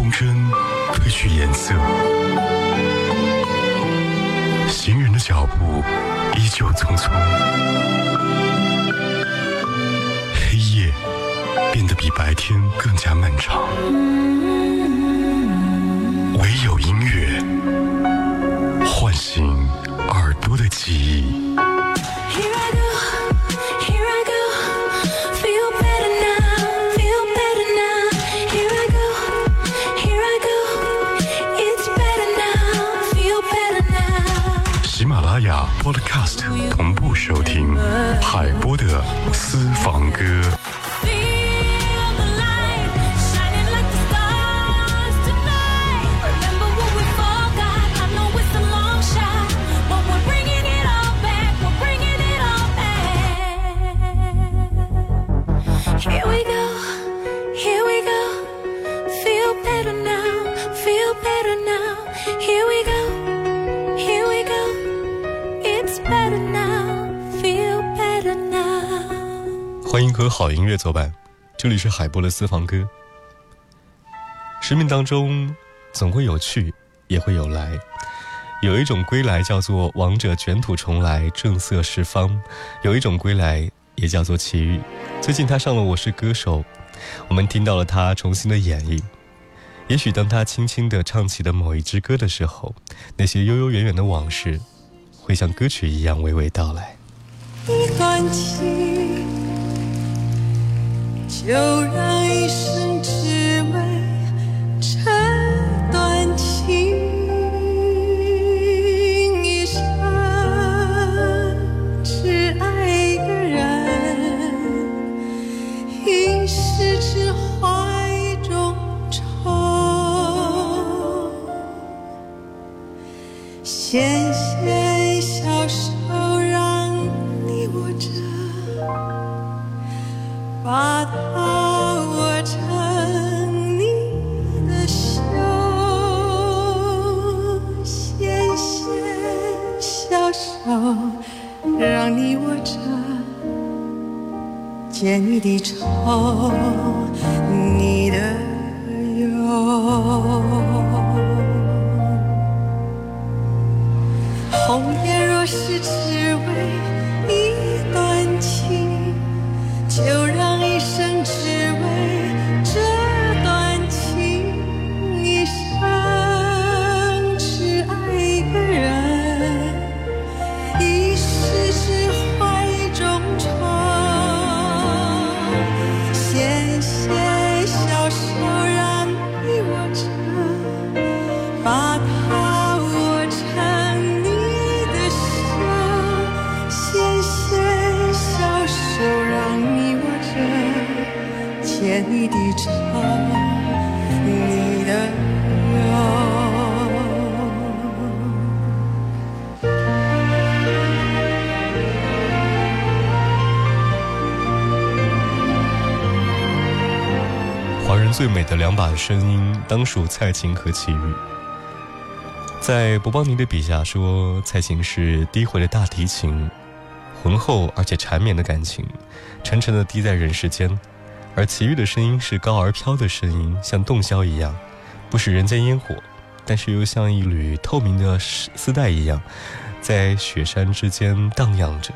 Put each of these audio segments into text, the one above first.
风筝褪去颜色，行人的脚步依旧匆匆，黑夜变得比白天更加漫长，唯有音乐唤醒耳朵的记忆。收听海波的私房歌。好音乐作伴，这里是海波的私房歌。生命当中总会有去，也会有来。有一种归来叫做王者卷土重来，正色十方；有一种归来也叫做奇遇。最近他上了《我是歌手》，我们听到了他重新的演绎。也许当他轻轻地唱起的某一支歌的时候，那些悠悠远远的往事，会像歌曲一样娓娓道来。一段情，就让一生只为这段情，一生只爱一个人，一世只怀解你的愁，你的忧。红颜若是只为一段情，就让最美的两把声音，当属蔡琴和齐豫。在博邦尼的笔下说，蔡琴是低回的大提琴，浑厚而且缠绵的感情，沉沉的滴在人世间；而齐豫的声音是高而飘的声音，像洞箫一样，不食人间烟火，但是又像一缕透明的丝丝带一样，在雪山之间荡漾着。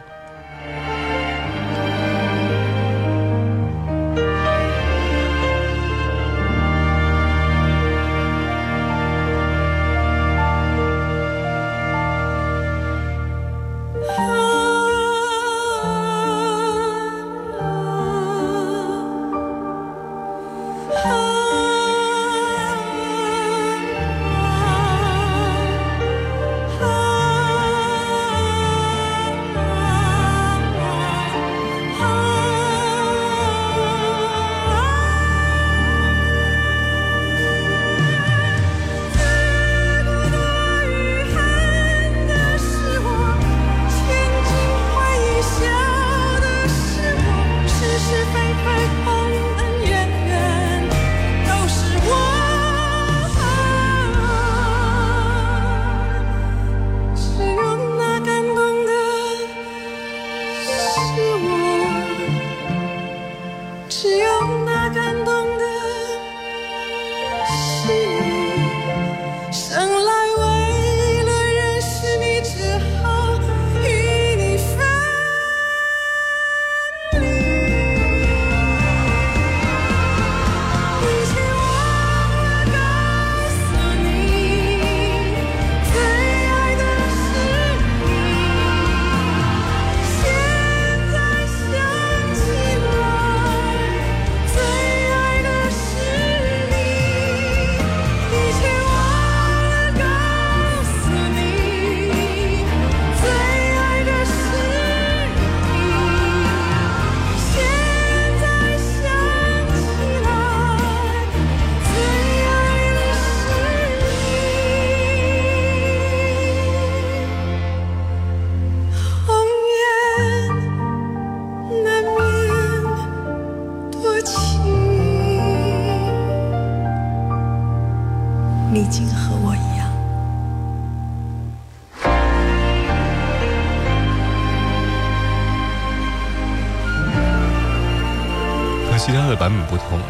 版本不同，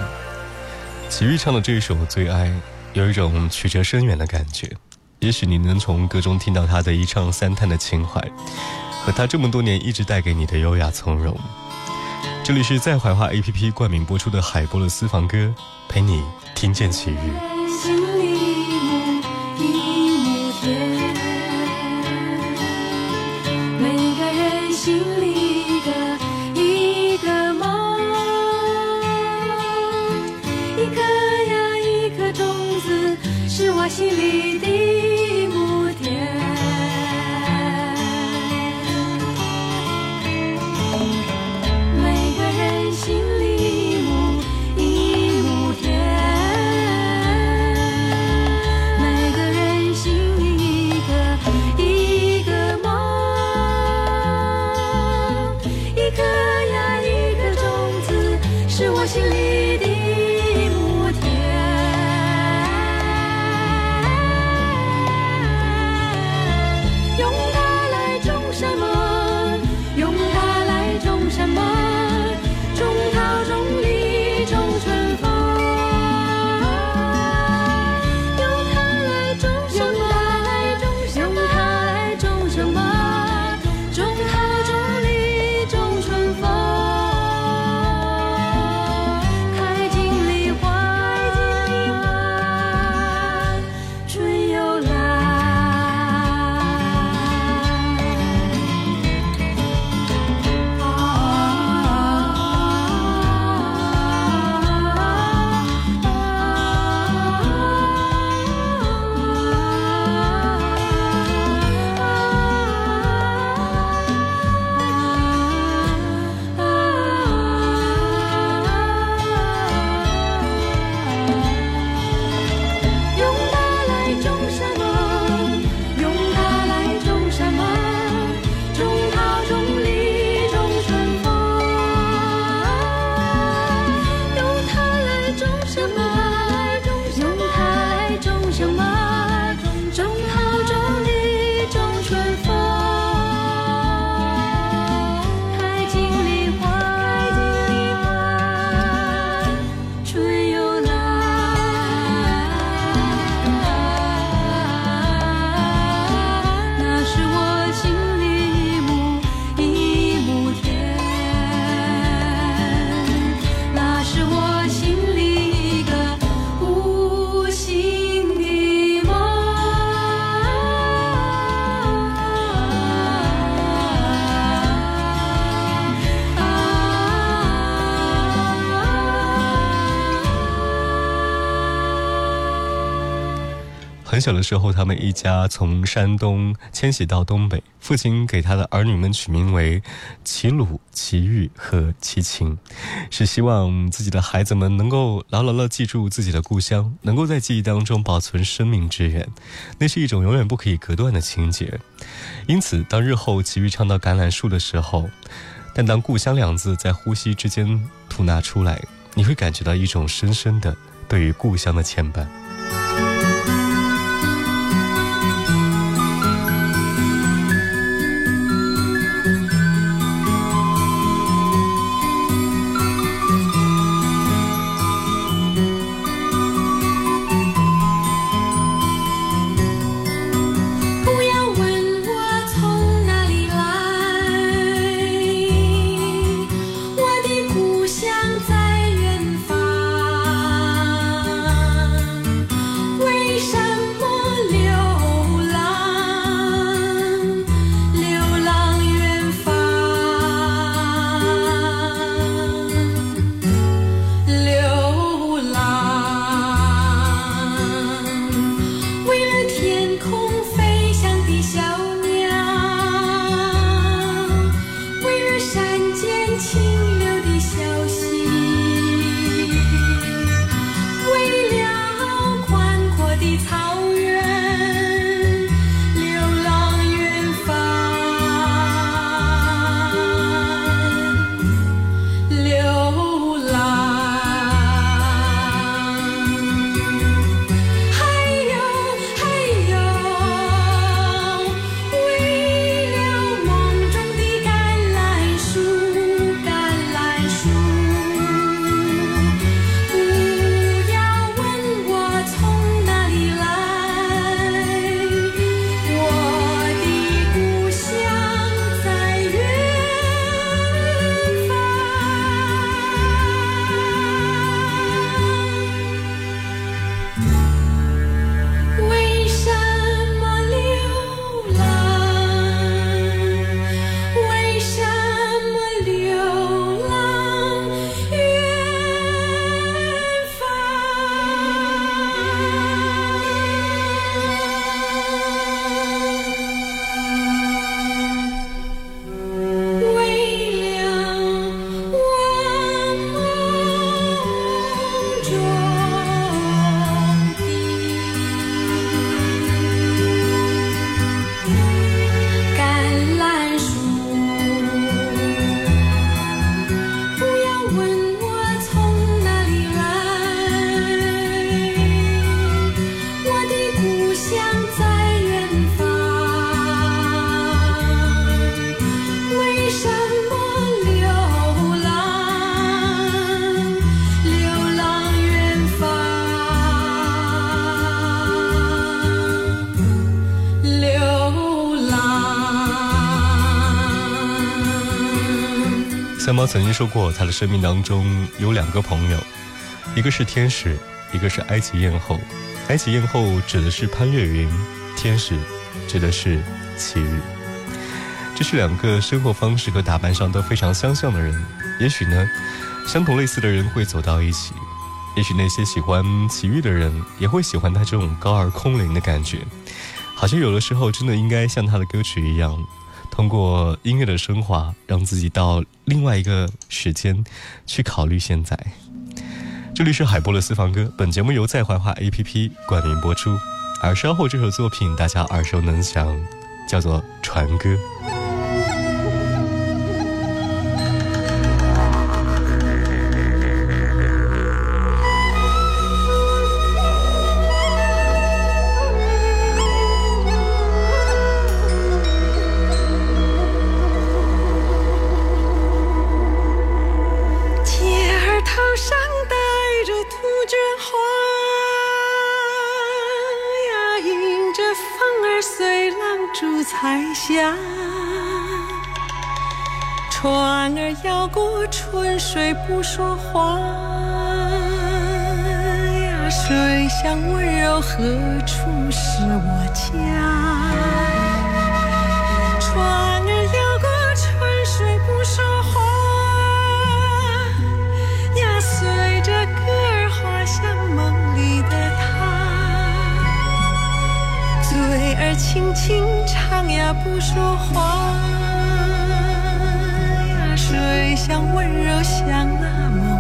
齐豫唱的这一首《最爱》有一种曲折深远的感觉。也许你能从歌中听到他的一唱三叹的情怀，和他这么多年一直带给你的优雅从容。这里是在怀化 APP 冠名播出的海波的私房歌，陪你听见奇遇。很小的时候，他们一家从山东迁徙到东北，父亲给他的儿女们取名为齐鲁、齐豫和齐秦，是希望自己的孩子们能够牢牢地记住自己的故乡，能够在记忆当中保存生命之源，那是一种永远不可以隔断的情结。因此，当日后齐豫唱到橄榄树的时候，但当“故乡”两字在呼吸之间吐纳出来，你会感觉到一种深深的对于故乡的牵绊。什么流浪流浪远方流浪三毛曾经说过他的生命当中有两个朋友一个是天使一个是埃及艳后。埃及艳后指的是潘越云天使指的是齐宇这是两个生活方式和打扮上都非常相像的人。也许呢，相同类似的人会走到一起。也许那些喜欢奇遇的人，也会喜欢他这种高而空灵的感觉。好像有的时候真的应该像他的歌曲一样，通过音乐的升华，让自己到另外一个时间去考虑现在。这里是海波的私房歌，本节目由在怀化 APP 冠名播出。而稍后这首作品大家耳熟能详，叫做《船歌》。头上戴着杜鹃花呀，迎着风儿随浪逐彩霞。船儿摇过春水不说话呀，水乡温柔何处是我家？船。轻轻唱。呀，不说话呀，水乡温柔乡那梦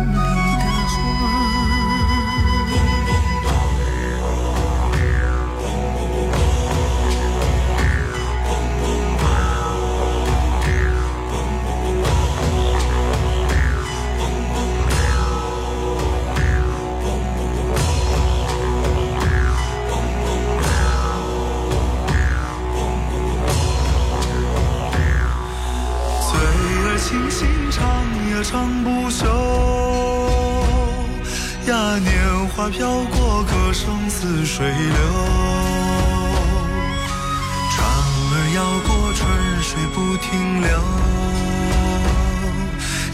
飘过，歌声似水流。船儿摇过，春水不停留。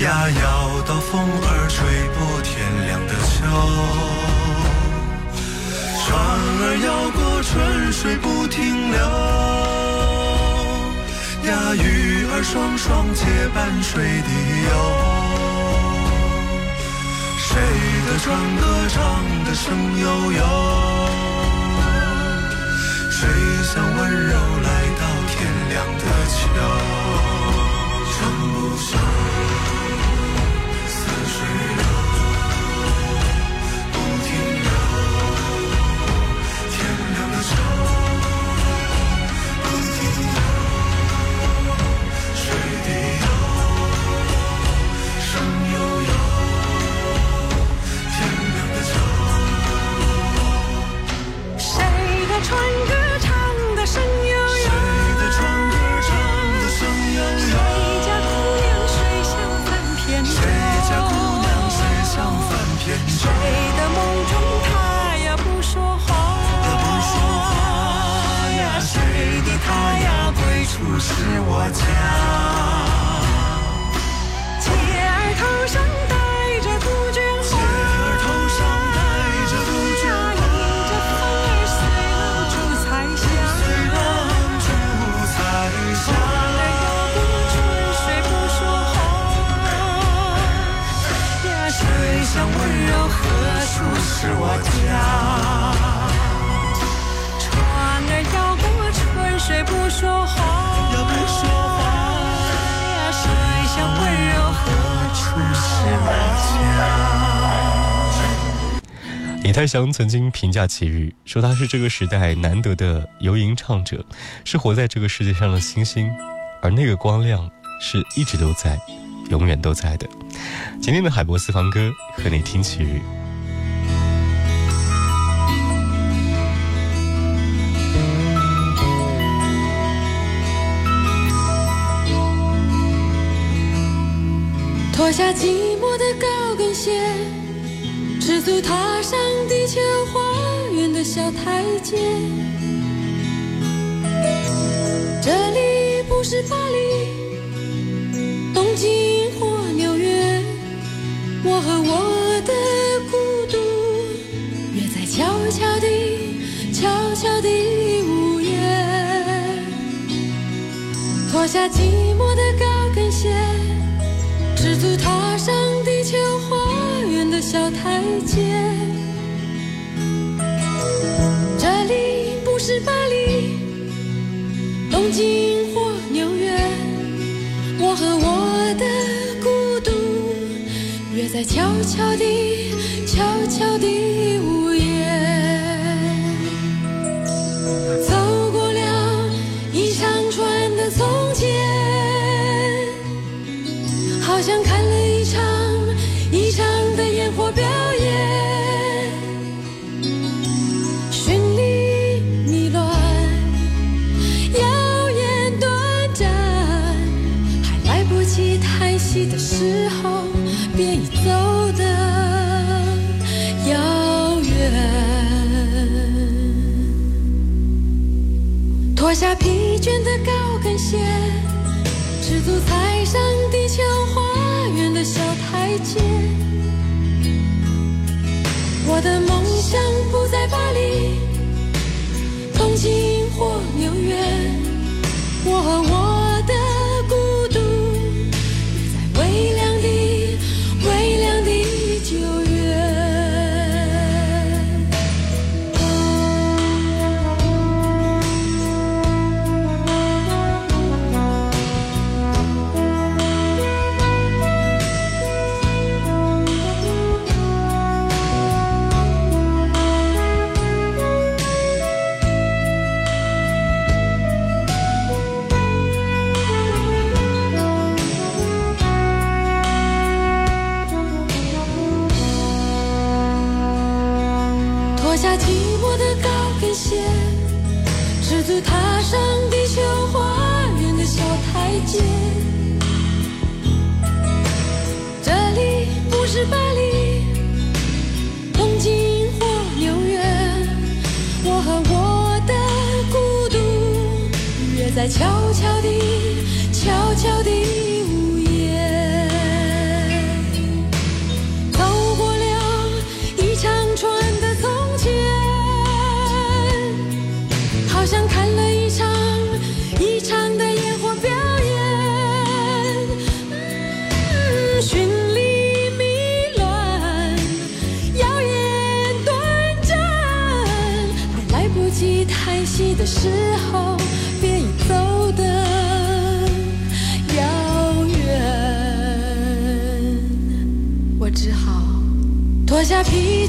呀，摇到风儿吹破天亮的秋。船儿摇过，春水不停留。呀，鱼儿双双结伴水底游。谁的船歌唱得声悠悠？谁像温柔来到天亮的秋？是我家，姐儿头上戴着杜鹃花，姐儿头上戴着杜鹃花，迎着风儿随浪逐彩霞，随浪逐彩霞。船儿摇过春水不说话，呀，水乡温柔何处是我家？李泰祥曾经评价齐豫，说他是这个时代难得的游吟唱者，是活在这个世界上的星星，而那个光亮是一直都在，永远都在的。今天的海博私房歌和你听齐豫。脱下寂寞的高跟鞋，赤足踏上地球花园的小台阶。这里不是巴黎、东京或纽约，我和我的孤独约在悄悄地、悄悄地午夜，脱下寂寞的高跟鞋。足踏上地球花园的小台阶，这里不是巴黎、东京或纽约，我和我的孤独约在悄悄地、悄悄地午夜。情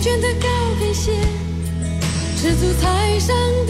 尖的高跟鞋，赤足踩上。